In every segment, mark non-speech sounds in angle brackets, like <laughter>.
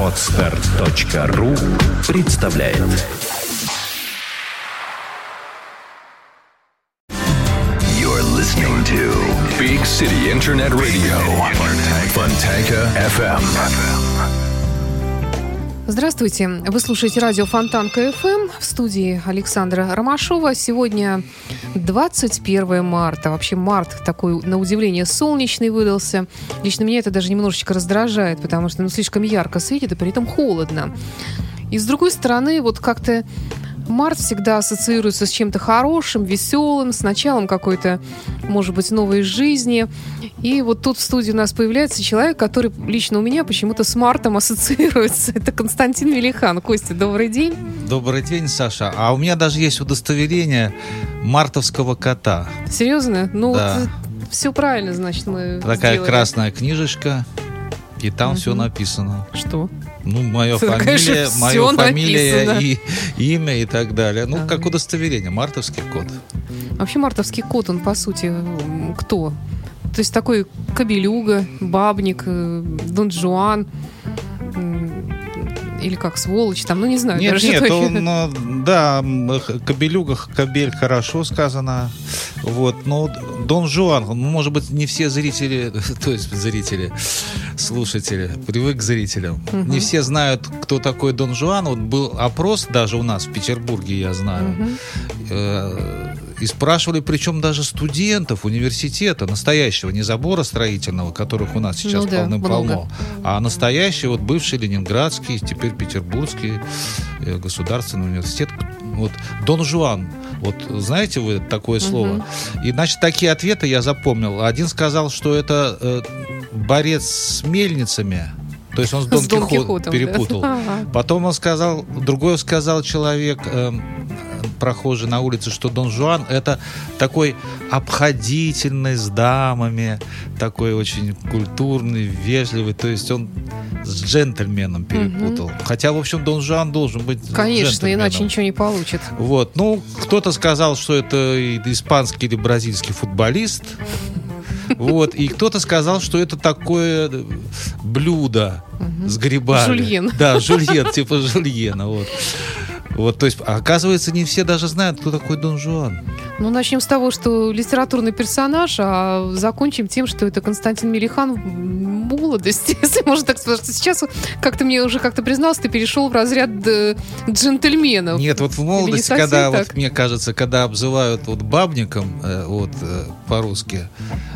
Отстар.ру представляет You're listening to Big City Internet Radio. Fontanka FM. Здравствуйте. Вы слушаете радио Фонтан КФМ в студии Александра Ромашова. Сегодня 21 марта. Вообще март такой, на удивление, солнечный выдался. Лично меня это даже немножечко раздражает, потому что ну, слишком ярко светит, и при этом холодно. И с другой стороны, вот как-то Март всегда ассоциируется с чем-то хорошим, веселым, с началом какой-то, может быть, новой жизни. И вот тут в студии у нас появляется человек, который лично у меня почему-то с мартом ассоциируется. Это Константин Велихан. Костя, добрый день. Добрый день, Саша. А у меня даже есть удостоверение мартовского кота. Серьезно? Ну, Да. вот, все правильно, значит, мы Такая сделали. красная книжечка, и там все написано. Что? Ну, моя Это, фамилия, конечно, моя фамилия написано. и имя и так далее. Ну, Ага. как удостоверение, мартовский кот. Вообще мартовский кот, он, по сути, кто? То есть такой кабелюга, бабник, э, Дон Жуан, или как, сволочь там, ну не знаю. Нет, даже нет, что- он, ну, да, кобелюга, кобель, хорошо сказано. Вот, но Дон Жуан, ну, может быть, не все зрители, <laughs> то есть зрители, слушатели, привык к зрителям. Не все знают, кто такой Дон Жуан. Вот был опрос даже у нас в Петербурге, я знаю. Мгм. Э, И спрашивали, причем даже студентов университета, настоящего, не забора строительного, которых у нас сейчас Ну да, полным-полно, а настоящий, вот бывший Ленинградский, теперь Петербургский э, государственный университет. Вот Дон Жуан, вот знаете вы такое слово? И, значит, такие ответы я запомнил. Один сказал, что это э, борец с мельницами, то есть он с Дон, С Дон Кихот Кихотом, да. перепутал. <laughs> Ага. Потом он сказал, другой сказал человек, эм, прохожий на улице, что Дон Жуан это такой обходительный с дамами, такой очень культурный, вежливый, то есть он с джентльменом перепутал. Хотя, в общем, Дон Жуан должен быть Конечно, иначе ничего не получит. Вот, ну, кто-то сказал, что это испанский или бразильский футболист. Вот, и кто-то сказал, что это такое блюдо с грибами. Жульен. Да, жульен, типа жульена, вот. Вот, то есть, оказывается, не все даже знают, кто такой Дон Жуан. Ну, начнем с того, что литературный персонаж, а закончим тем, что это Константин Мелихан в молодости, <laughs> если можно так сказать. Сейчас, как ты мне уже как-то признался, ты перешел в разряд э, джентльменов. Нет, вот в молодости, когда, так? вот, мне кажется, когда обзывают вот бабником, э, вот, э, по-русски,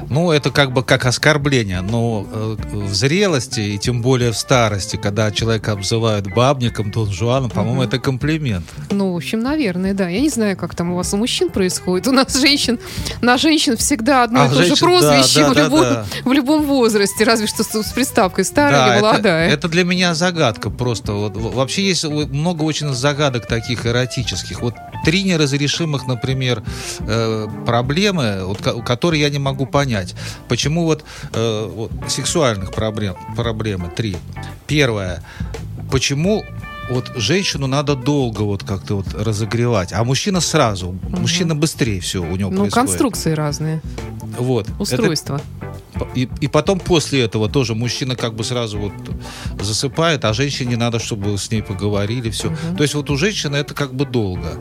ну, это как бы как оскорбление, но в зрелости, и тем более в старости, когда человека обзывают бабником, Дон Жуаном, по-моему, это комплимент. Ну, в общем, наверное, да. Я не знаю, как там у вас у мужчин происходит. У нас женщин, на женщин всегда одно А и то же женщин, прозвище да, в, да, любом, да, в любом возрасте, разве что с, с приставкой старая Да, или это, молодая. это для меня загадка просто. Вот, в- вообще есть много очень загадок таких эротических. Вот три неразрешимых, например, э, проблемы, вот, ко- которые я не могу понять. Почему вот, э, вот сексуальных проблем, проблемы три. Первое. Почему вот женщину надо долго вот как-то вот разогревать, а мужчина сразу, мужчина быстрее все у него ну, происходит. конструкции разные, Вот. Это устройства. и, и потом после этого тоже мужчина как бы сразу вот засыпает, а женщине надо, чтобы с ней поговорили, все. То есть вот у женщины это как бы долго.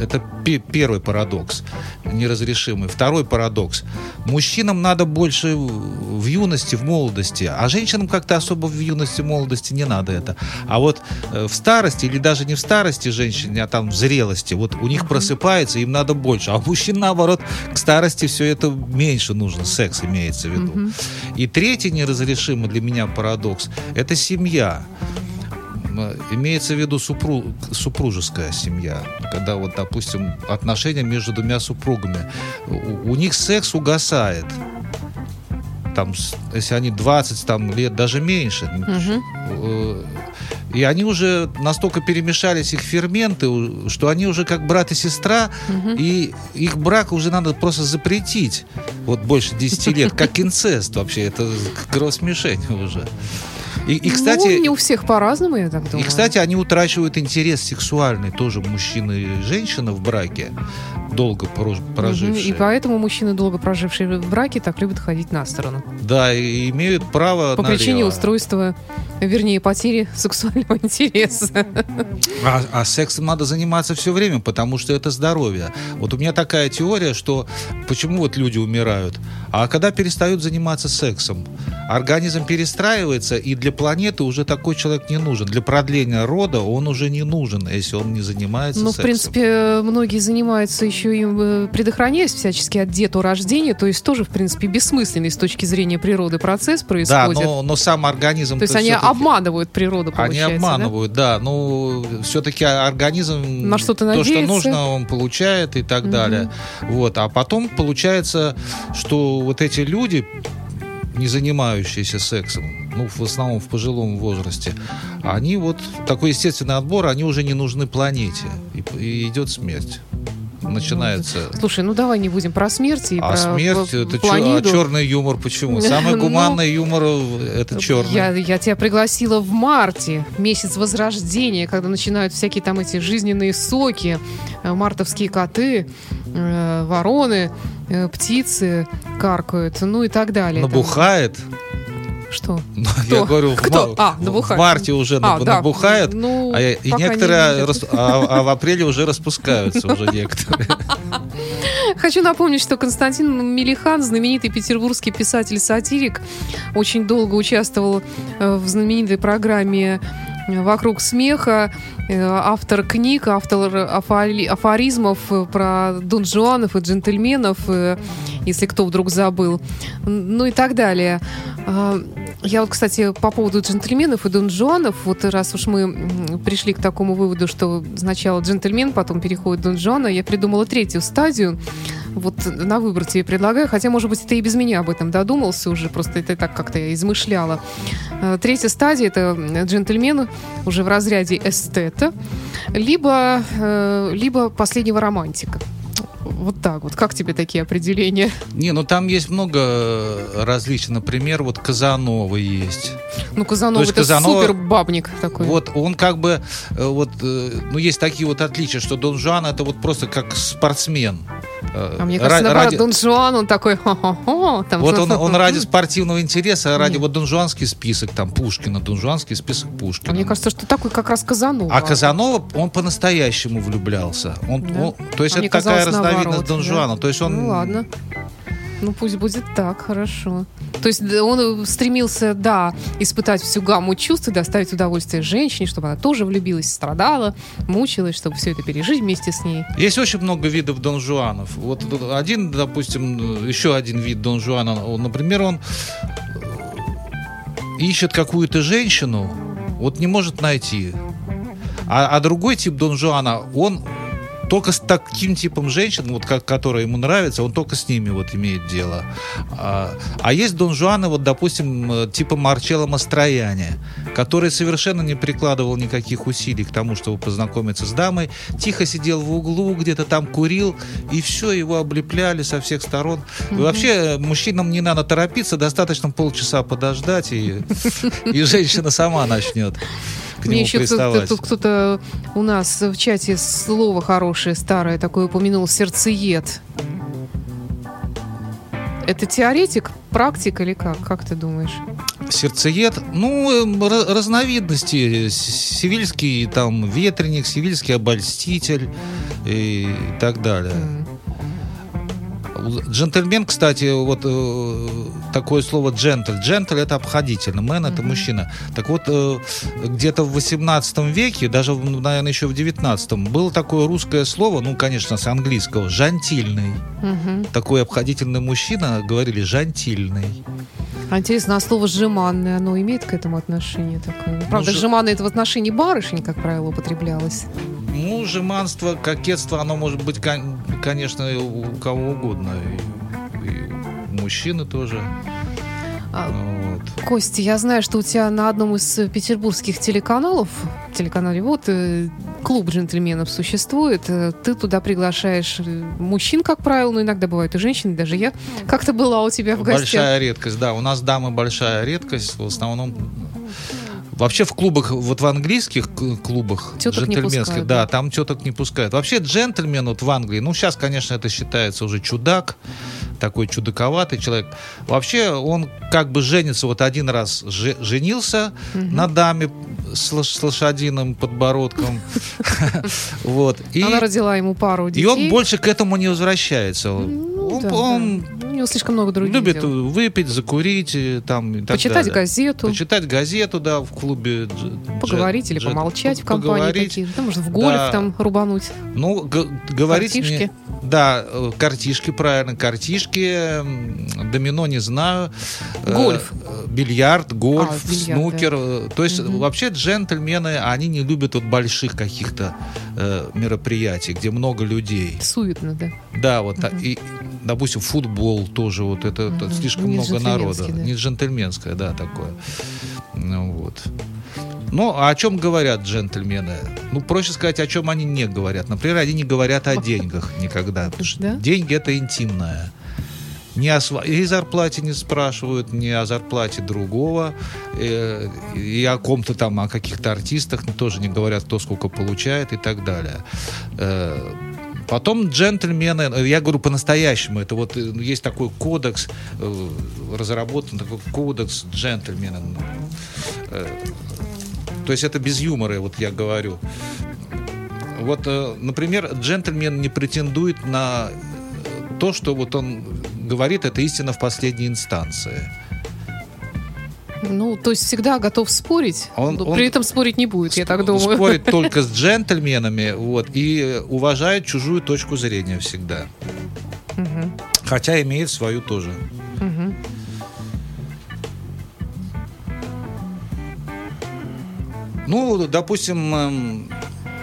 Это пе- первый парадокс неразрешимый. Второй парадокс. Мужчинам надо больше в в юности, в молодости, а женщинам как-то особо в юности, в молодости не надо это. А вот э, в старости или даже не в старости женщине, а там в зрелости, вот у них просыпается, им надо больше. А мужчин, наоборот, к старости все это меньше нужно, секс имеется в виду. И третий неразрешимый для меня парадокс – это семья. Имеется в виду супру- супружеская семья, когда вот, допустим, отношения между двумя супругами. У, у них секс угасает. Там, если они 20 там, лет, даже меньше. Мгм. И они уже настолько перемешались их ферменты, что они уже как брат и сестра, и их брак уже надо просто запретить. Вот больше 10 лет, как инцест вообще, это кровосмешение уже. И, и, ну, кстати, не у всех по-разному, я так и, думаю. кстати, они утрачивают интерес сексуальный, тоже мужчина и женщина в браке. Долго прож- прожившие. И поэтому мужчины, долго прожившие в браке, так любят ходить на сторону. Да, и имеют право По причине налево. устройства, вернее, потери <laughs> сексуального интереса. А, а сексом надо заниматься все время, потому что это здоровье. Вот у меня такая теория, что почему вот люди умирают, а когда перестают заниматься сексом, организм перестраивается, и для планеты уже такой человек не нужен. Для продления рода он уже не нужен, если он не занимается Ну, в сексом. принципе, многие занимаются еще и э, предохраняясь всячески от деторождения, то есть тоже, в принципе, бессмысленный с точки зрения природы процесс да, происходит. но, но сам организм... то есть они обманывают природу, Они получается, да? обманывают, да. Ну, все-таки организм На что-то то, что надеется. нужно, он получает и так Мгм. далее. Вот. А потом получается, что вот эти люди, не занимающиеся сексом, ну, в основном в пожилом возрасте, они вот такой естественный отбор, они уже не нужны планете. И, и идет смерть. Начинается. Слушай, ну давай не будем про смерть и А про смерть это чё- а черный юмор почему? <laughs> Самый Ну, гуманный юмор это черный. Я, я тебя пригласила в марте, месяц возрождения, когда начинают всякие там эти жизненные соки, э, мартовские коты, э, вороны, э, птицы каркают, ну и так далее. Там- Набухает. Что? <laughs> Ну, Кто? Я говорю, в, Кто? А, в- набухает. в марте уже А, наб- да. набухает, Ну, а, и не некоторые, видят. рас- а, а в апреле уже распускаются уже <laughs> некоторые. Хочу напомнить, что Константин Мелихан, знаменитый петербургский писатель-сатирик, очень долго участвовал э, в знаменитой программе «Вокруг смеха», автор книг, автор афори- афоризмов э, про Дон Жуанов и джентльменов, э, если кто вдруг забыл, ну и так далее. А, Я вот, кстати, по поводу джентльменов и Дон Жуанов, вот раз уж мы пришли к такому выводу, что сначала джентльмен, потом переходит Дон Жуана, я придумала третью стадию. Вот на выбор тебе предлагаю, хотя, может быть, ты и без меня об этом додумался уже, просто это так как-то я измышляла. Э, Третья стадия — это джентльмен уже в разряде эстета, либо, э, либо последнего романтика. Вот так вот. Как тебе такие определения? Не, ну там есть много различий. Например, вот Казанова есть. Ну, Казанова это Казанова- супер бабник такой. Вот он как бы, э, вот, э, ну есть такие вот отличия, что Дон Жуан это вот просто как спортсмен. Э, А мне кажется, наоборот, ради- Дон Жуан, он такой, хо-хо-хо. там Вот он, он ради спортивного интереса, ради Нет. вот донжуанский список, там Пушкина, донжуанский список Пушкина. А Мне кажется, что такой как раз Казанова. А Казанова, он по-настоящему влюблялся. Он, Да? он- то есть А это такая разновидность наоборот, Дон да? Жуана. То есть он... Ну ладно. Ну пусть будет так, хорошо. То есть он стремился, да, испытать всю гамму чувств и доставить удовольствие женщине, чтобы она тоже влюбилась, страдала, мучилась, чтобы все это пережить вместе с ней. Есть очень много видов Дон Жуанов. Вот один, допустим, еще один вид Дон Жуана, например, он э, ищет какую-то женщину, вот не может найти. А, а другой тип Дон Жуана, он только с таким типом женщин, вот как, которые ему нравятся, он только с ними вот имеет дело. А, а есть Дон Жуаны, вот, допустим, э, типа Марчелло Мастрояне, который совершенно не прикладывал никаких усилий к тому, чтобы познакомиться с дамой, тихо сидел в углу, где-то там курил, и все, его облепляли со всех сторон. И вообще, э, мужчинам не надо торопиться, достаточно полчаса подождать, и, <laughs> и женщина сама начнет к Мне нему еще приставать. тут кто-то у нас в чате слово хорошее, старое такое упомянул, сердцеед. Это теоретик, практик или как? Как ты думаешь? Сердцеед, ну, эм, ра- разновидности. Сивильский там ветреник, сивильский обольститель и так далее. М. Джентльмен, кстати, вот э, такое слово джентль. Джентль это обходительно, мэн это Мгм. мужчина. Так вот, э, где-то в 18 веке, даже, в- наверное, еще в 19 было такое русское слово, ну, конечно, с английского, жантильный. Мгм. Такой обходительный мужчина, говорили, жантильный. А интересно, а слово «жеманное», оно имеет к этому отношение такое? Правда, ж- «жеманное» это в отношении барышень, как правило, употреблялось. Ну, жеманство, кокетство, оно может быть, кон- конечно, у кого угодно. И, и у мужчины тоже. А, Вот. Костя, я знаю, что у тебя на одном из петербургских телеканалов, телеканале «Вот», э, клуб джентльменов существует. Э, Ты туда приглашаешь э, мужчин, как правило, но иногда бывают и женщины, даже я как-то была у тебя в гостях. Большая редкость, да. У нас дамы большая редкость. В основном Вообще в клубах, вот в английских клубах Теток джентльменских, пускают, да, да. там теток не пускают. Вообще джентльмен вот в Англии, ну сейчас, конечно, это считается уже чудак, такой чудаковатый человек. Вообще он как бы женится, вот один раз же- женился на даме с, с лошадиным подбородком, <laughs> вот. Она родила ему пару детей. и он больше к этому не возвращается. Ну, он него слишком много других любит дел. выпить, закурить, и там и так Почитать далее. газету. Почитать газету, да, в клубе. дж- Поговорить дж- или помолчать в компании поговорить. какие-то. Может, в гольф Да. там рубануть. Ну, г- говорить Картишки? Да, э, картишки, правильно, картишки, домино не знаю. э, Гольф. Бильярд, гольф, А, бильярд, снукер. э, То есть Мгм. вообще джентльмены, они не любят вот больших каких-то э, мероприятий, где много людей. Суетно, да. Да, вот, а, и, допустим, футбол тоже, вот это, это Мгм. слишком Не много народа. да. Не джентльменское, да, такое. Ну, вот. Ну, а о чем говорят джентльмены? Ну, проще сказать, о чем они не говорят. Например, они не говорят о деньгах никогда. <laughs> Потому что Да? деньги это интимное. Не о своей зарплате не спрашивают, не о зарплате другого, э, и о ком-то там, о каких-то артистах тоже не говорят, кто сколько получает и так далее. Э, Потом джентльмены, э, я говорю по-настоящему, это вот э, есть такой кодекс, разработан такой кодекс джентльмена. То есть это без юмора, вот я говорю. Вот, э, например, джентльмен не претендует на э, то, что вот он говорит, это истина в последней инстанции. Ну, то есть всегда готов спорить, Он- но он- при этом спорить не будет, я так думаю. Спорит <laughs> только с джентльменами, вот, и уважает чужую точку зрения всегда. Хотя имеет свою тоже. мгм. Ну, допустим, эм,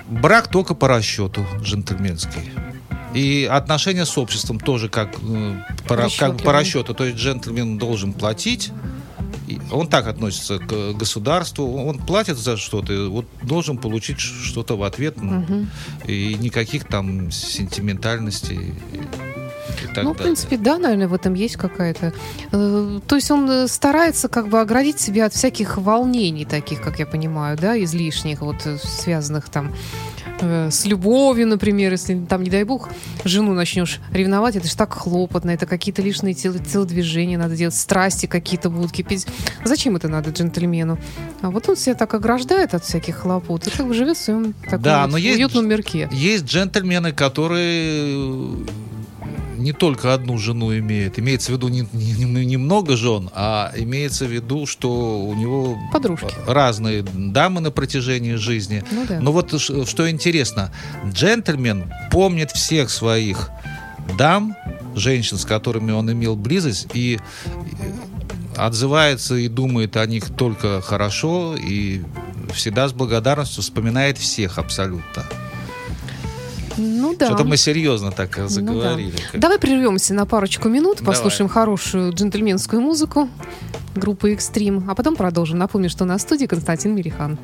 брак только по расчету джентльменский. И отношения с обществом тоже как, э, по, как по расчету. То есть джентльмен должен платить. Он так относится к государству. Он платит за что-то, вот должен получить что-то в ответ. ну, Мгм. И никаких там сентиментальностей. И, так Ну, в далее. принципе, да, наверное, в этом есть какая-то. э, То есть он э, старается как бы оградить себя от всяких волнений таких, как я понимаю, да, излишних, вот э, связанных там с любовью, например, если там, не дай бог, жену начнешь ревновать, это же так хлопотно, это какие-то лишние тел- телодвижения надо делать, страсти какие-то будут кипеть. Зачем это надо джентльмену? А вот он себя так ограждает от всяких хлопот и как бы живет в своем таком Да, вот но есть уютном дж- мирке. Есть джентльмены, которые не только одну жену имеют. Имеется в виду не, не, не- много жен, а имеется в виду, что у него Подружки. разные дамы на протяжении жизни. Ну да. Но вот что интересно, джентльмен помнит всех своих дам, женщин, с которыми он имел близость, и э, отзывается и думает о них только хорошо, и всегда с благодарностью вспоминает всех абсолютно. Ну да. Что-то мы серьезно так Ну заговорили. да. Как- Давай прервемся на парочку минут, Давай. послушаем хорошую джентльменскую музыку группы Extreme, а потом продолжим. Напомню, что на студии Константин Мирихан.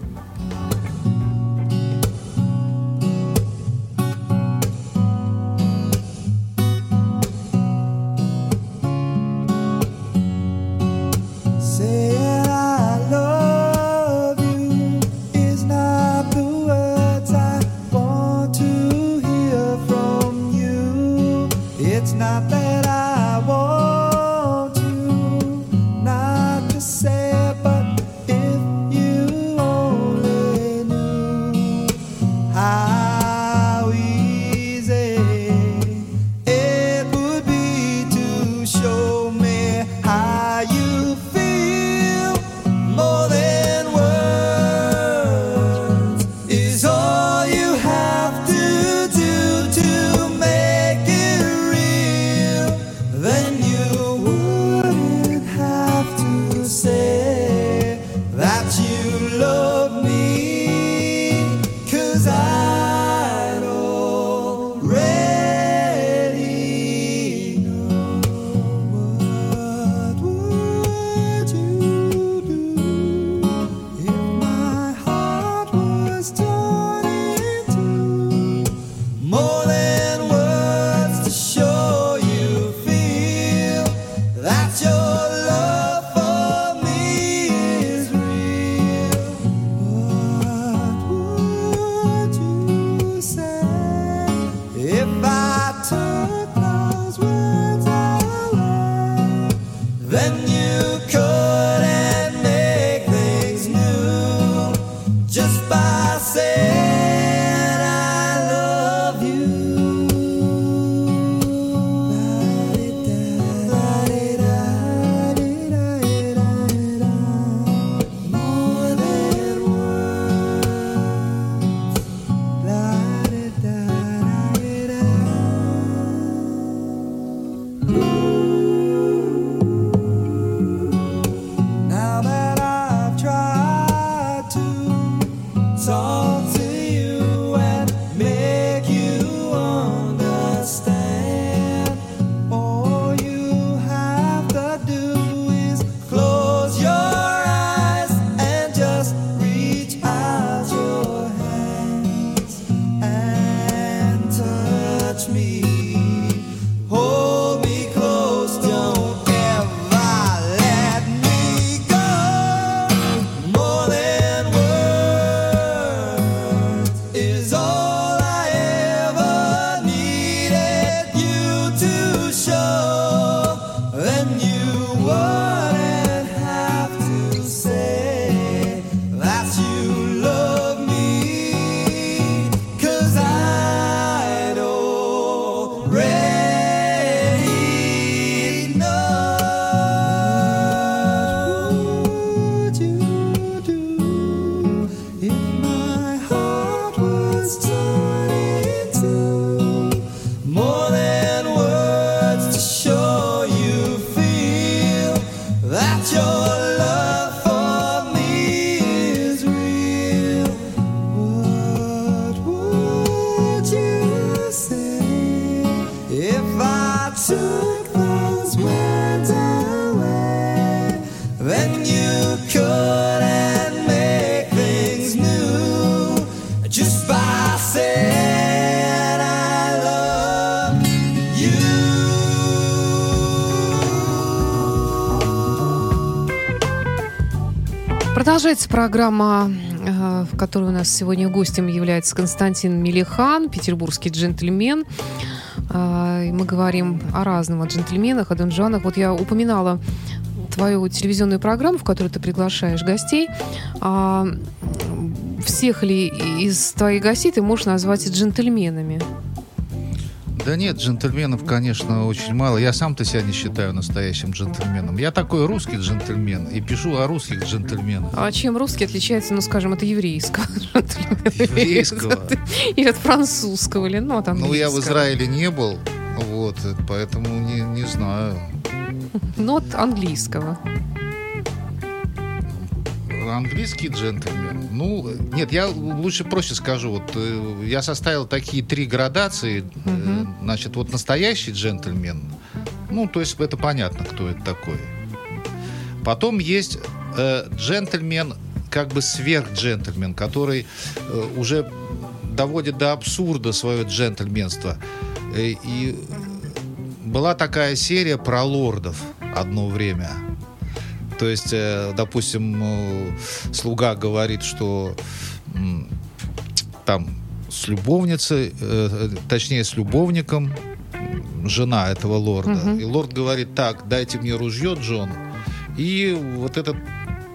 Продолжается программа, э, в которой у нас сегодня гостем является Константин Мелихан, петербургский джентльмен. И Мы говорим о разном, о джентльменах, о донжанах. Вот я упоминала твою телевизионную программу, в которой ты приглашаешь гостей. А всех ли из твоих гостей ты можешь назвать джентльменами? Да нет, джентльменов, конечно, очень мало. Я сам-то себя не считаю настоящим джентльменом. Я такой русский джентльмен и пишу о русских джентльменах. А чем русский отличается, ну, скажем, от еврейского? <laughs> Еврейского? Или от французского, или ну, от Ну, я в. Израиле не был, вот, поэтому не, не знаю. Ну, от английского. Английский джентльмен. Ну, нет, я лучше проще скажу. Вот э, я составил такие три градации. Э, Значит, вот настоящий джентльмен. Ну, то есть это понятно, кто это такой. Потом есть э, джентльмен, как бы сверхджентльмен, который э, уже доводит до абсурда свое джентльменство. Э, и была такая серия про лордов одно время. То есть, э, допустим, э, слуга говорит, что там с любовницей, э, точнее с любовником, жена этого лорда. И лорд говорит, так, дайте мне ружье, Джон. И вот этот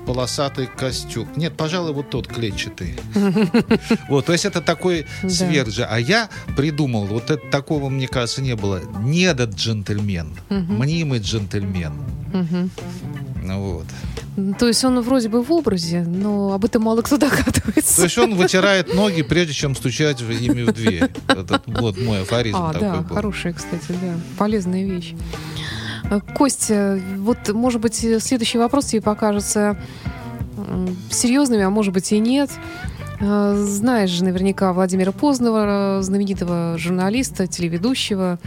полосатый костюм. Нет, пожалуй, вот тот клетчатый. <laughs> Вот, то есть это такой сверх же. А я придумал, вот это, такого, мне кажется, не было. Недот джентльмен, мнимый джентльмен. Ну Вот. То есть он вроде бы в образе, но об этом мало кто <laughs> То догадывается. есть он вытирает ноги, прежде чем стучать ими в дверь. Это вот мой афоризм А, такой да, был. хорошая, кстати, да, полезная вещь. Э, Костя, вот, может быть, следующий вопрос тебе покажется серьезными, а может быть и нет. Э, Знаешь же наверняка Владимира Познова, знаменитого журналиста, телеведущего.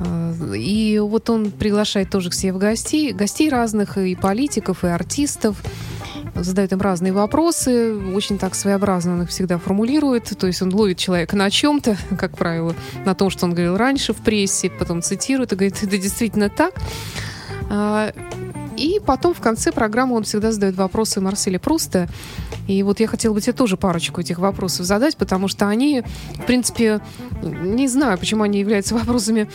Э, И вот он приглашает тоже к себе в гостей, гостей разных, и политиков, и артистов задает им разные вопросы, очень так своеобразно он их всегда формулирует, то есть он ловит человека на чем-то, <laughs> как правило, на том, что он говорил раньше в прессе, потом цитирует и говорит, это действительно так. И потом в конце программы он всегда задает вопросы Марселя Пруста. И вот я хотела бы тебе тоже парочку этих вопросов задать, потому что они, в принципе, не знаю, почему они являются <laughs> вопросами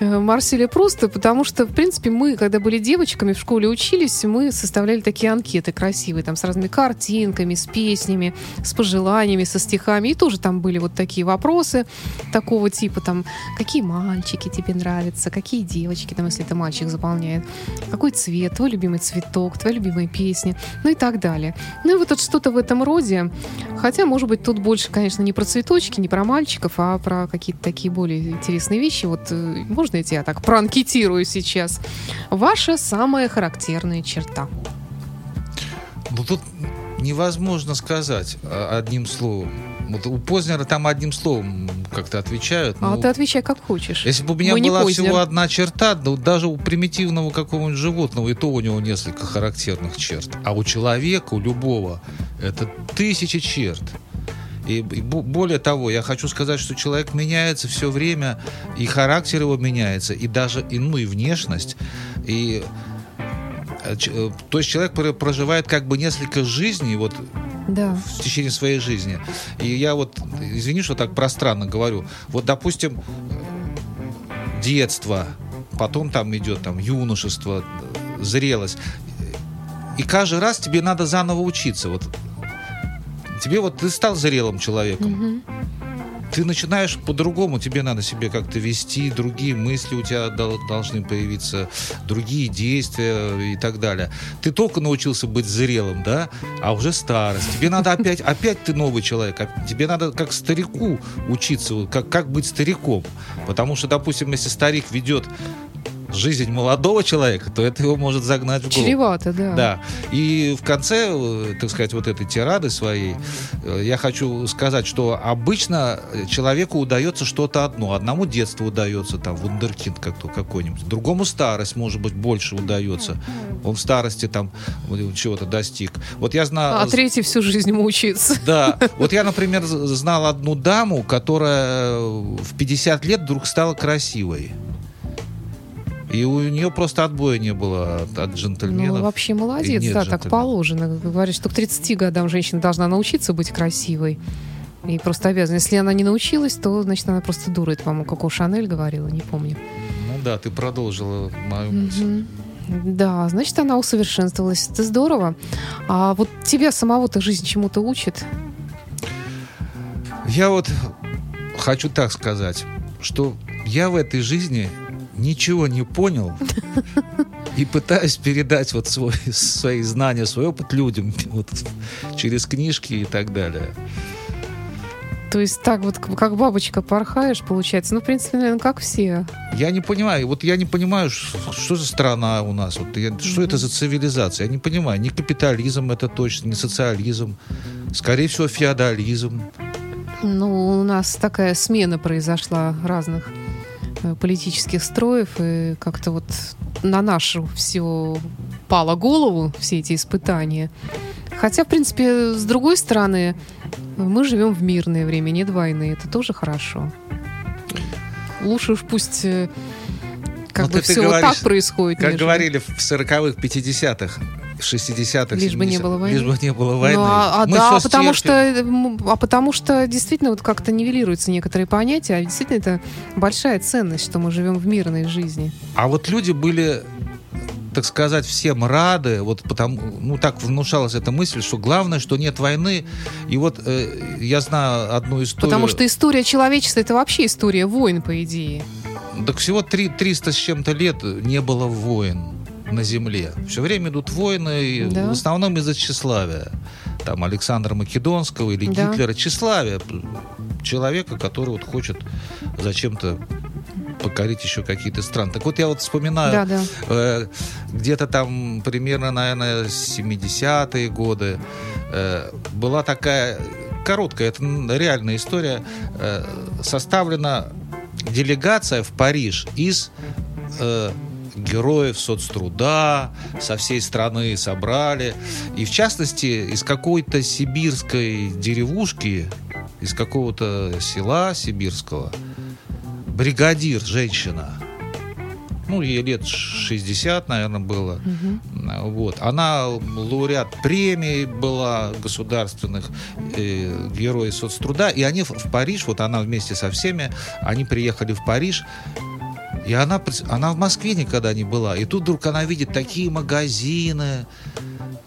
э, Марселя Пруста, потому что, в принципе, мы, когда были девочками, в школе учились, мы составляли такие анкеты красивые, там, с разными картинками, с песнями, с пожеланиями, со стихами. И тоже там были вот такие вопросы такого типа, там, какие мальчики тебе нравятся, какие девочки, там, если это мальчик заполняет, какой цвет, твой любимый цветок, твоя любимая песня, ну и так далее. Ну и вот это что-то в этом роде. Хотя, может быть, тут больше, конечно, не про цветочки, не про мальчиков, а про какие-то такие более интересные вещи. Вот э, можно я тебя так проанкетирую сейчас? Ваша самая характерная черта. Ну тут невозможно сказать а, одним словом. Вот у Познера там одним словом как-то отвечают. А ну, ты отвечай как хочешь. Если бы у меня Мы была всего одна черта, ну, даже у примитивного какого-нибудь животного, и то у него несколько характерных черт. А у человека, у любого, это тысячи черт. И, и бо- более того, я хочу сказать, что человек меняется все время, и характер его меняется, и даже и, ну, и внешность. И, э, э, то есть человек про- проживает как бы несколько жизней, вот Да. в течение своей жизни. И я вот, извини, что так пространно говорю, вот, допустим, детство, потом там идет там юношество, зрелость. И каждый раз тебе надо заново учиться. Вот тебе вот ты стал зрелым человеком. Ты начинаешь по-другому, тебе надо себе как-то вести, другие мысли у тебя дол- должны появиться, другие действия и так далее. Ты только научился быть зрелым, да, а уже старость. Тебе надо опять, опять ты новый человек, тебе надо как старику учиться, как, как быть стариком. Потому что, допустим, если старик ведет жизнь молодого человека, то это его может загнать в гроб. Чревато, да. Да. И в конце, э, так сказать, вот этой тирады своей, э, я хочу сказать, что обычно человеку удается что-то одно. Одному детство удается, там, вундеркинд как-то какой-нибудь. Другому старость, может быть, больше удается. Он в старости там э, чего-то достиг. Вот я знаю... А третий всю жизнь мучается. Да, <laughs> вот я, например, знал одну даму, которая в 50 лет вдруг стала красивой. И у нее просто отбоя не было от, от джентльменов. Ну, вообще молодец, да, так положено. Говорят, что к 30 годам женщина должна научиться быть красивой. И просто обязана. Если она не научилась, то, значит, она просто дура. Это, по-моему, Коко Шанель говорила, не помню. Ну да, ты продолжила мою мысль. Да, значит, она усовершенствовалась. Это здорово. А вот тебя самого-то жизнь чему-то учит? Я вот хочу так сказать, что я в этой жизни ничего не понял <laughs> и пытаюсь передать вот свой, свои знания, свой опыт людям <laughs> вот, через книжки и так далее. То есть так вот, как бабочка порхаешь, получается. Ну, в принципе, наверное, как все. Я не понимаю, вот я не понимаю, что за страна у нас, вот я- что это за цивилизация, я не понимаю, не капитализм это точно, не социализм, скорее всего феодализм. Ну, у нас такая смена произошла разных политических строев, и как-то вот на нашу все пало голову, все эти испытания. Хотя, в принципе, с другой стороны, мы живем в мирное время, нет войны. Это тоже хорошо. Лучше уж пусть э, как Вот бы все вот говоришь, так происходит. Как нежели- говорили в 40-х, 50-х, 60-х, Лишь бы не 70-х, было войны. Лишь бы не было войны. Ну, а, а да, потому что, а потому что действительно вот как-то нивелируются некоторые понятия, а действительно это большая ценность, что мы живем в мирной жизни. А вот люди были, так сказать, всем рады, вот потому, ну так внушалась эта мысль, что главное, что нет войны. И вот э, я знаю одну историю. Потому что история человечества это вообще история войн, по идее. Так всего три- 300 с чем-то лет не было войн на земле. Все время идут войны, Да. в основном из-за тщеславия. Там Александра Македонского или Да. Гитлера. Тщеславие человека, который вот хочет зачем-то покорить еще какие-то страны. Так вот я вот вспоминаю Да, да. э, где-то там примерно, наверное, 70-е годы э, была такая короткая, это реальная история, э, составлена делегация в Париж из э, героев соцтруда, со всей страны собрали. И в частности, из какой-то сибирской деревушки, из какого-то села сибирского, бригадир, женщина, ну, ей лет 60, наверное, было. А, Вот. Она лауреат премий была государственных, э, герой соцтруда. И они в, в Париж, вот она вместе со всеми, они приехали в Париж. И она, она в Москве никогда не была. И тут вдруг она видит такие магазины.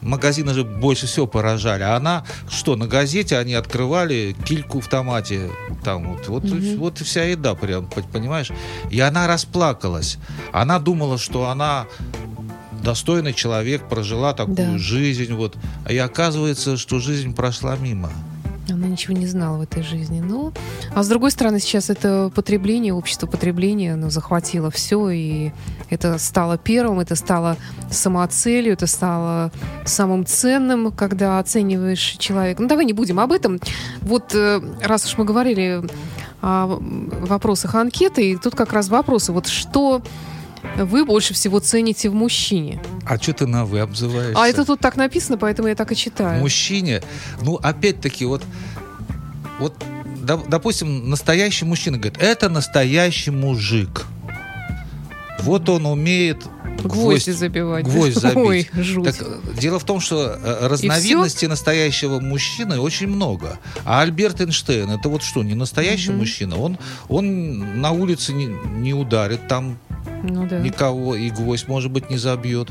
Магазины же больше всего поражали. А она, что, на газете они открывали кильку в томате. Там вот, вот, вот и вся еда прям, по- понимаешь? И она расплакалась. Она думала, что она достойный человек, прожила такую Да. жизнь. Вот. И оказывается, что жизнь прошла мимо. Она ничего не знала в этой жизни. Ну, а с другой стороны, сейчас это потребление, общество потребления, оно захватило все, и это стало первым, это стало самоцелью, это стало самым ценным, когда оцениваешь человека. Ну, давай не будем об этом. Вот э, раз уж мы говорили о вопросах анкеты, и тут как раз вопросы. Вот что вы больше всего цените в мужчине? А что ты на «вы» обзываешься? А это тут так написано, поэтому я так и читаю. мужчине, ну, опять-таки, вот, вот, доп- допустим, настоящий мужчина говорит, это настоящий мужик. Вот он умеет Гвозди гвоздь, забивать. гвоздь <laughs> забить. Ой, жуть. Так, дело в том, что э, разновидностей настоящего мужчины очень много. А Альберт Эйнштейн, это вот что, не настоящий Мгм. мужчина? Он, он на улице не, не ударит там Ну да. никого, и гвоздь, может быть, не забьет.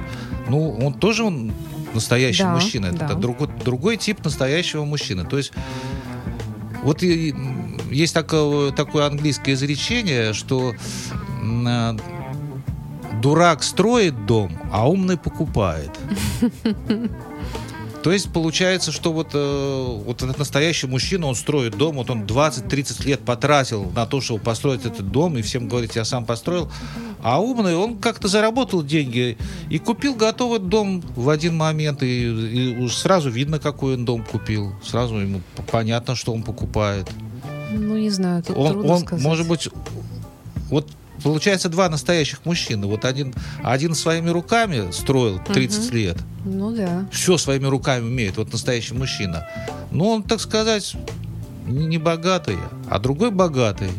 Ну, он тоже он настоящий Да, мужчина. Это да. другой, другой тип настоящего мужчины. То есть вот и, есть такое, такое английское изречение, что а, дурак строит дом, а умный покупает. <laughs> То есть получается, что вот, э, вот этот настоящий мужчина, он строит дом, вот он 20-30 лет потратил на то, чтобы построить этот дом, и всем говорит, я сам построил. А умный, он как-то заработал деньги и купил готовый дом в один момент, и, и уж сразу видно, какой он дом купил. Сразу ему понятно, что он покупает. Ну, не знаю, тут Он, трудно он, сказать. может быть, вот получается два настоящих мужчины. Вот один, один своими руками строил 30 лет, Ну да. все своими руками умеет, вот настоящий мужчина. Но он, так сказать, не богатый, а другой богатый.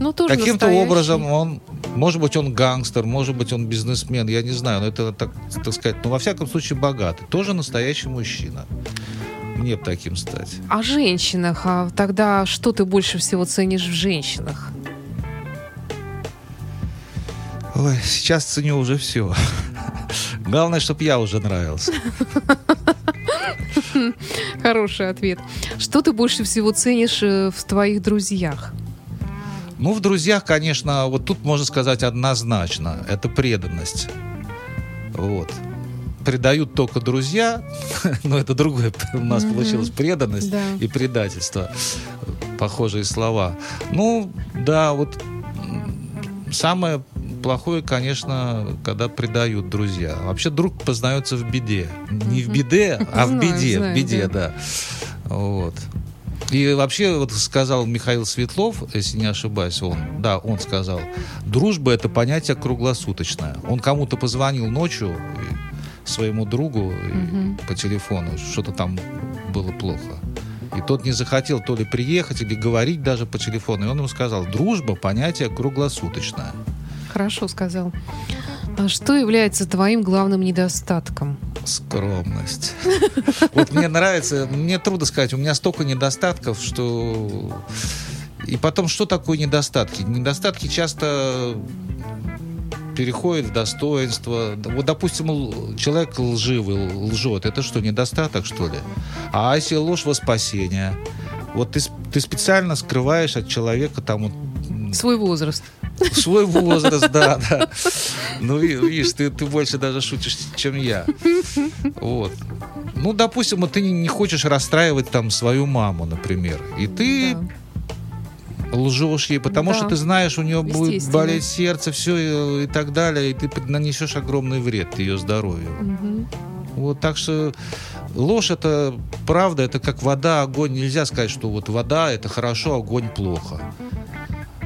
Ну, тоже Каким-то настоящий. образом он Может быть, он гангстер, может быть, он бизнесмен, я не знаю, но это, так, так сказать, ну, во всяком случае, богатый. Тоже настоящий мужчина. Мне бы таким стать. О женщинах. А тогда что ты больше всего ценишь в женщинах? Ой, сейчас ценю уже все. Главное, чтобы я уже нравился. Хороший ответ. Что ты больше всего ценишь э, в твоих друзьях? Ну, в друзьях, конечно, вот тут можно сказать однозначно. Это преданность. Вот. Предают только друзья, <laughs> но это другое у нас получилось преданность Да. и предательство. Похожие слова. Ну, да, вот самое плохое, конечно, когда предают друзья. Вообще друг познается в беде. Не в беде, а в беде. в беде, да. Вот. И вообще, вот сказал Михаил Светлов, если не ошибаюсь, он, да, он сказал, дружба это понятие круглосуточное. Он кому-то позвонил ночью своему другу и по телефону, что-то там было плохо. И тот не захотел то ли приехать, или говорить даже по телефону. И он ему сказал, дружба понятие круглосуточное. Хорошо сказал. А что является твоим главным недостатком? Скромность. <laughs> Вот мне нравится, мне трудно сказать, у меня столько недостатков, что... И потом, что такое недостатки? Недостатки часто переходят в достоинство. Вот, допустим, человек лживый, лжет. Это что, недостаток, что ли? А если ложь во спасение? Вот ты, ты специально скрываешь от человека там Свой возраст. Свой возраст, да, да. Ну, ви- видишь, ты, ты больше даже шутишь, чем я. Вот. Ну, допустим, вот ты не, хочешь расстраивать там свою маму, например. И ты Да. лжешь ей, потому Да. что ты знаешь, у нее будет болеть сердце, все и, и так далее, и ты нанесешь огромный вред ее здоровью. Мгм. Вот так что ложь это правда, это как вода, огонь. Нельзя сказать, что вот вода это хорошо, огонь плохо.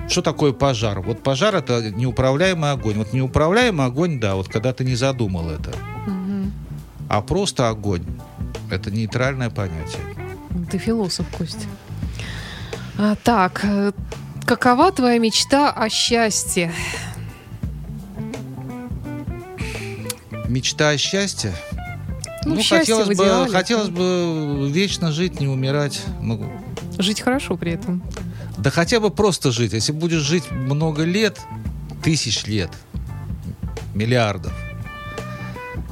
Что такое пожар? Вот пожар это неуправляемый огонь. Вот неуправляемый огонь, да, вот когда ты не задумал это. Мгм. А просто огонь это нейтральное понятие. Ты философ, Костя. А, так, э, какова твоя мечта о счастье? Мечта о счастье. Ну, счастье хотелось бы, хотелось бы вечно жить, не умирать. Ну, Жить хорошо при этом. Да хотя бы просто жить. Если будешь жить много лет, тысяч лет, миллиардов.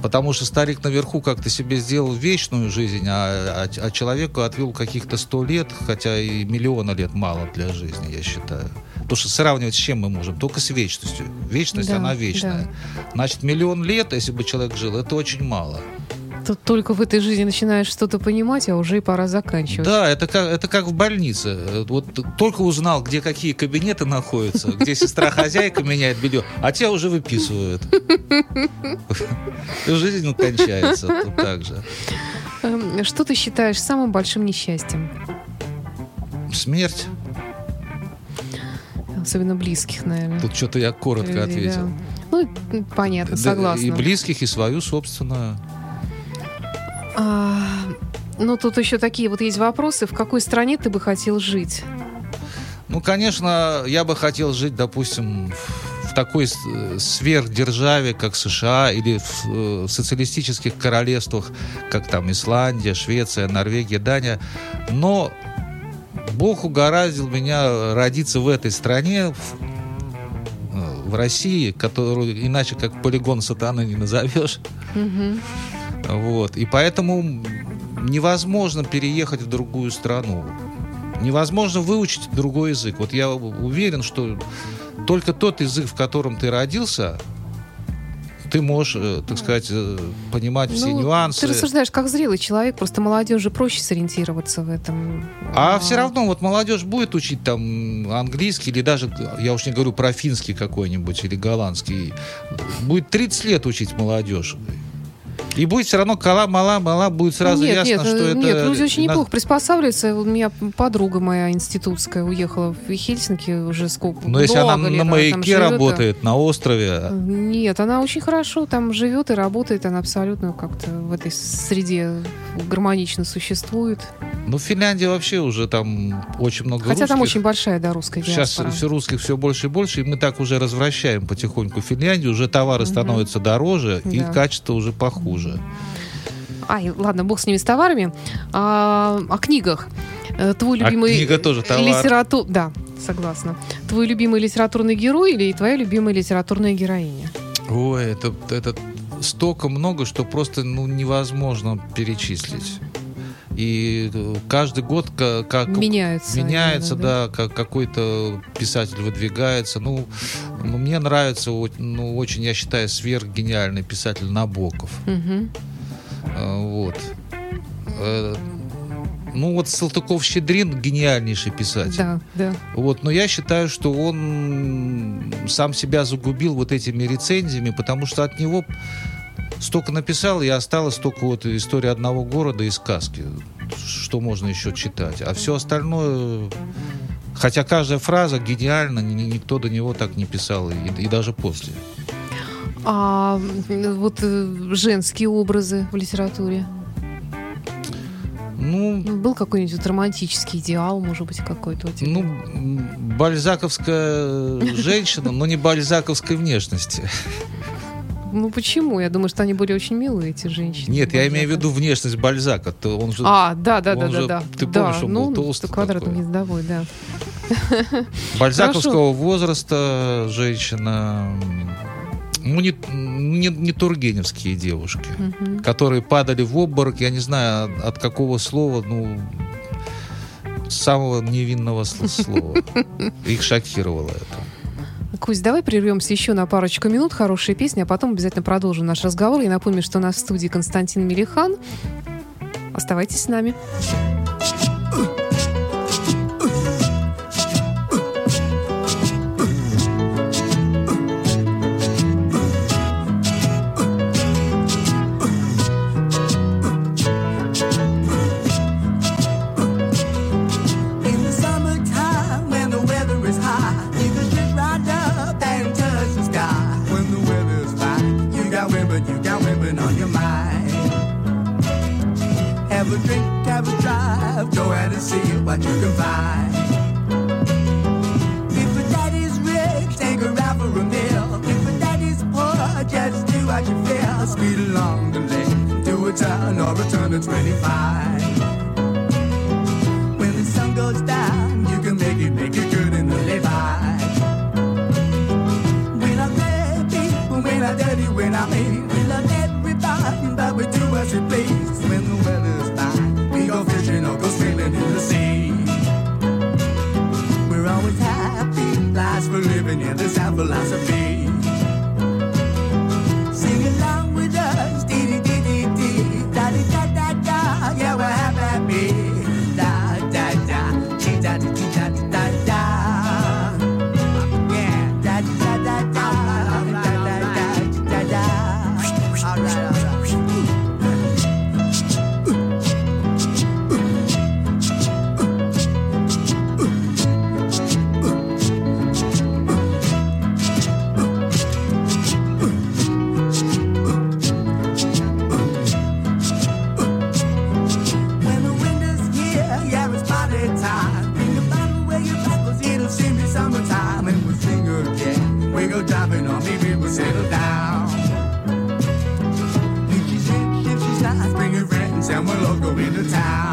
Потому что старик наверху как-то себе сделал вечную жизнь, а, а- а человеку отвел каких-то сто лет, хотя и миллиона лет мало для жизни, я считаю. Потому что сравнивать с чем мы можем? Только с вечностью. Вечность, Да, она вечная. Значит, миллион лет, если бы человек жил, это очень мало. Тут только в этой жизни начинаешь что-то понимать, а уже и пора заканчивать. Да, это как, это как в больнице. Вот только узнал, где какие кабинеты находятся, где сестра-хозяйка меняет белье, а тебя уже выписывают. Жизнь кончается тут так же. Эм, Что ты считаешь самым большим несчастьем? Смерть. Особенно близких, наверное. Тут что-то я коротко ответил. Ну, понятно, согласна. И близких, и свою собственную. А, ну, тут еще такие вот есть вопросы. В какой стране ты бы хотел жить? Ну, конечно, я бы хотел жить, допустим, в такой э, сверхдержаве, как США, или в э, социалистических королевствах, как там Исландия, Швеция, Норвегия, Дания. Но Бог угораздил меня родиться в этой стране, в, э, России, которую иначе как полигон сатаны не назовешь. Мгм. Вот. И поэтому невозможно переехать в другую страну. Невозможно выучить другой язык. Вот я уверен, что только тот язык, в котором ты родился, ты можешь, э, так сказать, э, понимать все Ну, нюансы. Ты рассуждаешь как зрелый человек, просто молодежи проще сориентироваться в этом. А все равно вот молодежь будет учить там английский или даже, я уж не говорю про финский какой-нибудь или голландский. Будет 30 лет учить молодежь. И будет все равно кала, мала, мала, будет сразу нет, ясно, нет, что э, это... Нет, люди очень неплохо приспосабливаются. У меня подруга моя институтская уехала в Хельсинки уже сколько Но если она лет на она там маяке да. работает, на острове, Нет, она очень хорошо там живет и работает. Она абсолютно как-то в этой среде гармонично существует. ну, в Финляндии вообще уже там очень много Хотя там русских. очень большая, да, русская Сейчас диаспора. все русских все больше и больше, и мы так уже развращаем потихоньку Финляндию, уже товары становятся дороже, и Да. качество уже похуже. Ай, ладно, бог с ними, с товарами. А, о книгах. Э, Твой А любимый книга тоже товар. литерату- Да, согласна. Твой любимый литературный герой или твоя любимая литературная героиня? Ой, это, это столько много, что просто ну, невозможно перечислить. И э, каждый год ка- как Меняются они, меняется, да, да, как какой-то писатель выдвигается. Ну, ну, мне нравится, ну, очень, я считаю, сверхгениальный писатель Набоков. Э, Вот. Э, Ну вот Салтыков-Щедрин гениальнейший писатель. Да, да. Вот, но я считаю, что он сам себя загубил вот этими рецензиями, потому что от него столько написал, и осталось только вот история одного города и сказки. Что можно еще читать? А все остальное... Хотя каждая фраза гениальна, ни- ни- никто до него так не писал, и, и даже после. А вот э, женские образы в литературе? Ну, Был какой-нибудь вот романтический идеал, может быть, какой-то у тебя? ну, бальзаковская женщина, но не бальзаковской внешности. Ну, почему? Я думаю, что они были очень милые, эти женщины. Нет, я имею в Бальзака. виду внешность Бальзака. То Он же А, да, да, да, да, же- да. ты да, помнишь, он ну, был толстый квадратный такой? ездовой, да. <laughs> бальзаковского возраста женщина. Ну, не, не, не тургеневские девушки, Мгм. которые падали в обморок, я не знаю, от, какого слова, ну, самого невинного сл- слова. <laughs> Их шокировало это. Кусь, давай прервемся еще на парочку минут. Хорошая песня, а потом обязательно продолжим наш разговор. И напомню, что у нас в студии Константин Мелихан. Оставайтесь с нами. Drive, go out and see what you can find. If a daddy's rich, take her out for a meal. If a daddy's poor, just do what you feel. Speed along the lane, do a turn or a turn of 25. When the sun goes down, you can make it, make it good in the lay-by. We love people, we love dirty, we love me. Philosophy. Into town.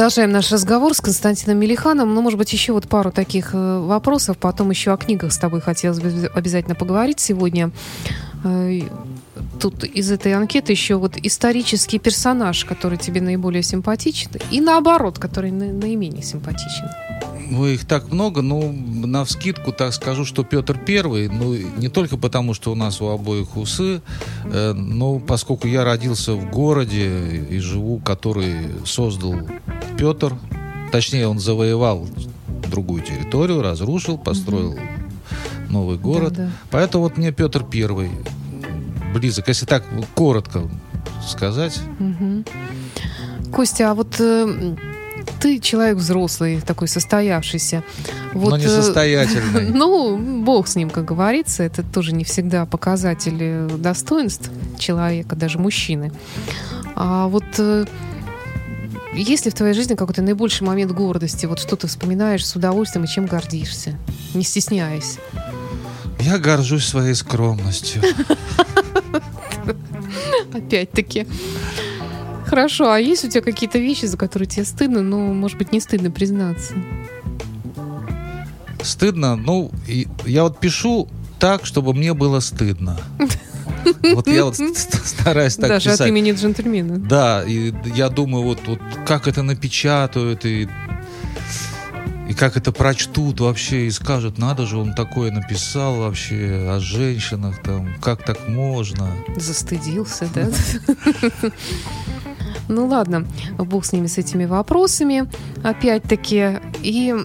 Продолжаем наш разговор с Константином Мелиханом. Ну, может быть, еще вот пару таких э, вопросов. Потом еще о книгах с тобой хотелось бы обязательно поговорить сегодня. Э, Тут из этой анкеты еще вот исторический персонаж, который тебе наиболее симпатичен, и наоборот, который на- наименее симпатичен. Ну, их так много, но на вскидку так скажу, что Петр Первый, ну, не только потому, что у нас у обоих усы, э, но поскольку я родился в городе и живу, который создал Петр, точнее, он завоевал другую территорию, разрушил, построил новый город. Да-да. Поэтому вот мне Петр Первый близок. Если так коротко сказать, Мгм. Костя, а вот э, ты человек взрослый, такой состоявшийся. Вот, но э, несостоятельный. <laughs> Ну, бог с ним, как говорится, это тоже не всегда показатель э, достоинств человека, даже мужчины. А вот э, есть ли в твоей жизни какой-то наибольший момент гордости? Вот что ты вспоминаешь с удовольствием и чем гордишься? Не стесняясь. Я горжусь своей скромностью. <laughs> Опять-таки. Хорошо, а есть у тебя какие-то вещи, за которые тебе стыдно, но, может быть, не стыдно признаться? Стыдно, ну, я вот пишу так, чтобы мне было стыдно. Вот я вот ст- ст- стараюсь так Даже от писать. имени джентльмена. Да, и я думаю, вот, вот как это напечатают, и, и как это прочтут вообще, и скажут, надо же, он такое написал вообще о женщинах, там, как так можно. Застыдился, да? <laughs> Ну ладно, бог с ними, с этими вопросами. Опять-таки, и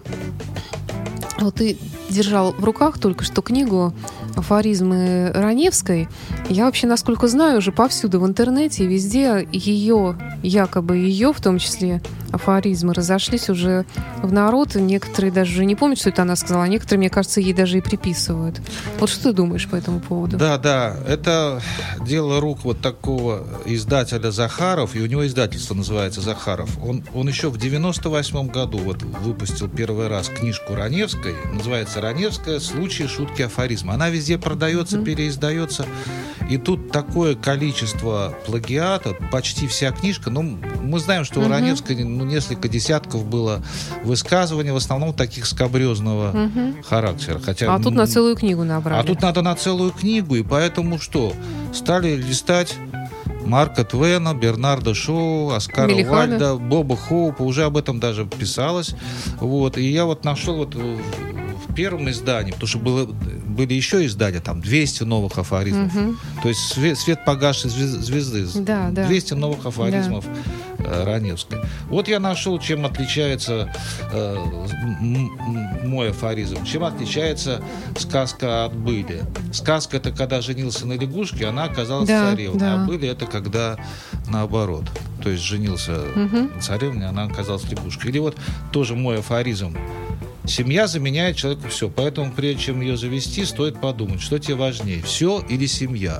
вот ты держал в руках только что книгу афоризмы Раневской. Я вообще, насколько знаю, уже повсюду в интернете, везде ее, якобы ее, в том числе афоризмы, разошлись уже в народ. Некоторые даже не помнят, что это она сказала, а некоторые, мне кажется, ей даже и приписывают. Вот что ты думаешь по этому поводу? Да, да, это дело рук вот такого издателя Захаров, и у него издательство называется Захаров. Он, он еще в 98 году вот выпустил первый раз книжку Раневской, называется «Раневская. Случаи, шутки, афоризмы». Она везде продается, переиздается, и тут такое количество плагиата, почти вся книжка, ну, мы знаем, что у Раневской ну, несколько десятков было высказываний, в основном таких скобрезного характера. Хотя, А тут на целую книгу набрали. а тут надо на целую книгу, и поэтому что? Стали листать Марка Твена, Бернарда Шоу, Оскара Мелихана. Вальда, Боба Хоупа, уже об этом даже писалось. Вот, и я вот нашел вот в первом издании, потому что было, были еще издания, там 200 новых афоризмов. То есть свет, свет погасшей звез- звезды. Да, да. 200 новых афоризмов э, Раневской. Вот я нашел, чем отличается э, мой афоризм, чем отличается сказка от были. Сказка это когда женился на лягушке, она оказалась Да, царевной, да. а были это когда наоборот. То есть женился на царевне, она оказалась лягушкой. Или вот тоже мой афоризм. Семья заменяет человеку все, поэтому прежде чем ее завести, стоит подумать, что тебе важнее, все или семья.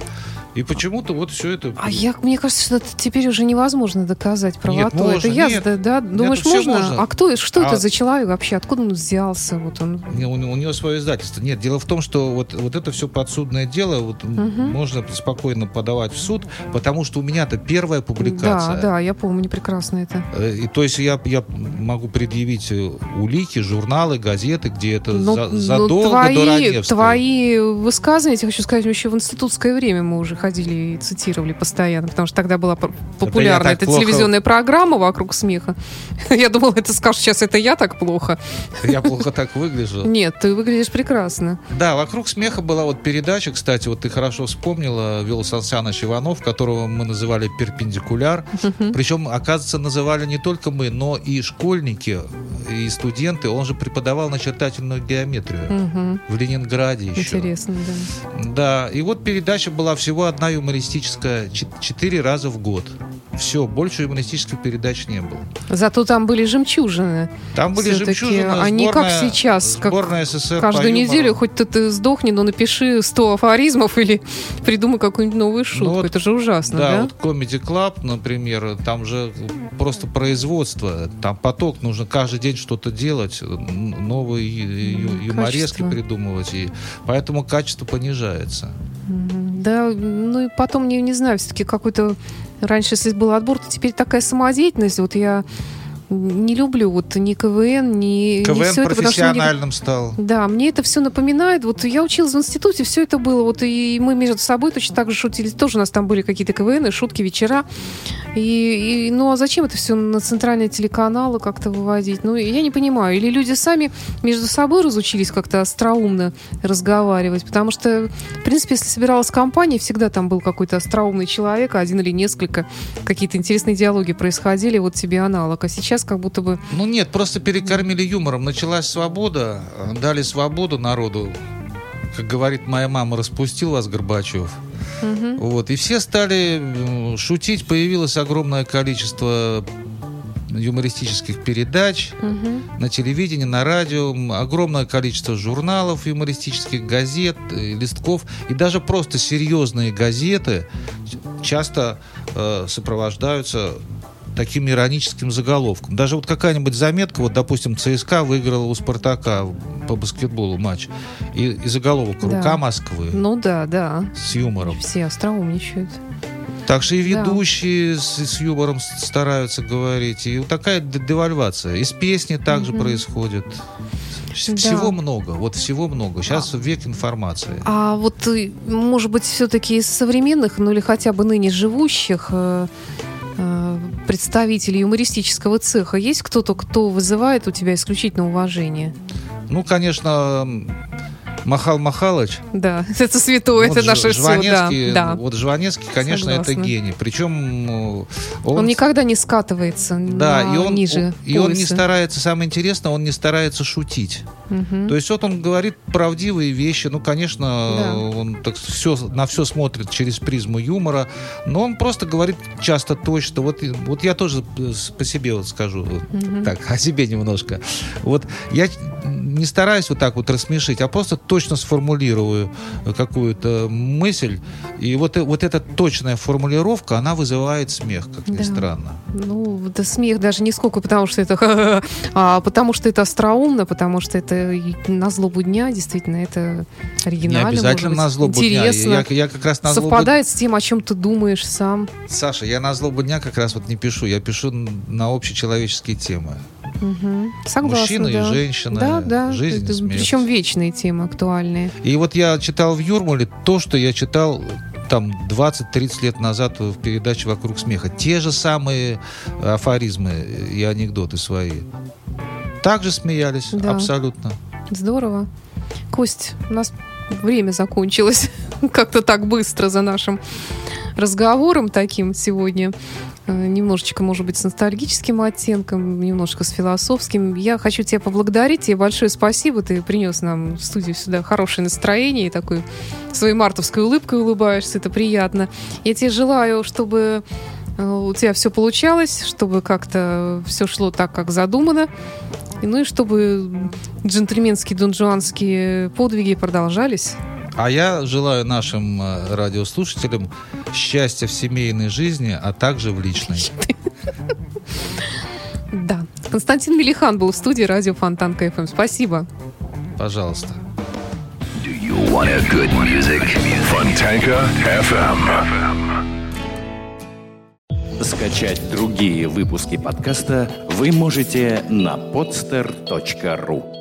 И почему-то вот все это... А я, мне кажется, что это теперь уже невозможно доказать правоту. можно, это я, нет. да? Думаешь, всё можно? можно. А кто, что А- это за человек вообще? Откуда он взялся? Вот он. У, у него свое издательство. Нет, дело в том, что вот, вот это все подсудное дело вот, м, можно спокойно подавать в суд, потому что у меня-то первая публикация. Да, да, я помню прекрасно это. Э, И, то есть я, я могу предъявить э, улики, журналы, газеты, где это Ну, за- ну, задолго до твои, Раневской. твои высказывания, я тебе хочу сказать, еще в институтское время мы уже ходили и цитировали постоянно, потому что тогда была популярна эта плохо- телевизионная программа «Вокруг смеха». <laughs> Я думала, это скажешь, сейчас это я так плохо. <laughs> Я плохо так выгляжу. Нет, ты выглядишь прекрасно. Да, вокруг смеха была вот передача, кстати, вот ты хорошо вспомнила, вел Сан Саныч Иванов, которого мы называли перпендикуляр. Причем, оказывается, называли не только мы, но и школьники, и студенты. Он же преподавал начертательную геометрию в Ленинграде еще. Интересно, да. Да, и вот передача была всего одна юмористическая, чет- четыре раза в год. Все, больше юмористических передач не было. Зато там были жемчужины. Там были жемчужины. они как сборная- сейчас, как СССР Каждую неделю, хоть ты, ты сдохни, но напиши 100 афоризмов или придумай какую-нибудь новую шутку. Ну вот, Это же ужасно, да? Да, вот Comedy Club, например, там же просто производство, там поток, нужно каждый день что-то делать, новые ю- юморески придумывать, и поэтому качество понижается. Мгм. Да, ну и потом, не, не знаю, все-таки какой-то Раньше, если был отбор, то теперь такая самодеятельность. Вот я не люблю вот ни КВН, ни, ни КВН все это, профессиональным стал. Да, мне это все напоминает. Вот я училась в институте, все это было. Вот и мы между собой точно так же шутили. Тоже у нас там были какие-то КВН, шутки, вечера. И, и- ну а зачем это все на центральные телеканалы как-то выводить? Ну, я не понимаю. Или люди сами между собой разучились как-то остроумно разговаривать? Потому что, в принципе, если собиралась компания, всегда там был какой-то остроумный человек, один или несколько, какие-то интересные диалоги происходили, вот тебе аналог. А сейчас как будто бы... Ну нет, просто перекормили юмором. Началась свобода, дали свободу народу. Как говорит моя мама, распустил вас Горбачев. Вот. И все стали шутить. Появилось огромное количество юмористических передач на телевидении, на радио, огромное количество журналов юмористических, газет, э, листков и даже просто серьезные газеты часто э, сопровождаются таким ироническим заголовком. Даже вот какая-нибудь заметка, вот, допустим, ЦСКА выиграла у Спартака по баскетболу матч, и, и заголовок Да. «Рука Москвы» Ну да, да. с юмором. Все остроумничают. Так что и Да. ведущие с, с юмором стараются говорить. И вот такая девальвация. И с песни также происходит. Вс- Да. Всего много. Вот всего много. Сейчас век информации. А вот, может быть, все-таки из современных, ну или хотя бы ныне живущих э, представителей юмористического цеха есть кто-то, кто вызывает у тебя исключительно уважение? Ну, конечно, Махал Махалыч. Да, это святое, вот это наше все. Да, Жванецкий. Вот Жванецкий, конечно, это Согласна. гений. Причем э, он, Он никогда не скатывается да, на- и он, ниже и он не старается, самое интересное, он не старается шутить. Мгм. То есть вот он говорит правдивые вещи. Ну, конечно, Да. он так все, на все смотрит через призму юмора, но он просто говорит часто точно. Вот, вот я тоже по себе вот скажу, вот так, <laughs> о себе немножко. Вот я не стараюсь вот так вот рассмешить, а просто точно сформулирую какую-то мысль. И вот, э- вот эта точная формулировка, она вызывает смех, как ни Да. странно. Ну, это смех даже не сколько потому, что это <laughs> а потому что это остроумно, потому что это на злобу дня, действительно, это Не оригинально. обязательно может на быть, злобу дня. Интересно. Я, я как раз на злобу совпадает с тем, о чем ты думаешь сам. Саша, я на злобу дня как раз вот не пишу, я пишу на общечеловеческие темы. Мгм. Согласна, Мужчина и да. женщина, Да, да. жизнь и Это. Причем вечные темы, актуальные. И вот я читал в Юрмале то, что я читал там 20-30 лет назад в передаче «Вокруг смеха». Те же самые афоризмы и анекдоты свои. Также смеялись, Да. абсолютно. Здорово. Кость, у нас время закончилось <laughs> как-то так быстро за нашим разговором таким сегодня. Э, Немножечко, может быть, с ностальгическим оттенком, немножко с философским. Я хочу тебя поблагодарить. Тебе большое спасибо. Ты принес нам в студию сюда хорошее настроение и такой своей мартовской улыбкой улыбаешься. Это приятно. Я тебе желаю, чтобы э, у тебя все получалось, чтобы как-то все шло так, как задумано. И, ну и чтобы джентльменские донжуанские подвиги продолжались. А я желаю нашим э, радиослушателям счастья в семейной жизни, а также в личной. <laughs> Да. Константин Мелихан был в студии радио Фонтан КФМ. Спасибо. Пожалуйста. Do you want a good music? Fontanka FM. Скачать другие выпуски подкаста вы можете на podster.ru.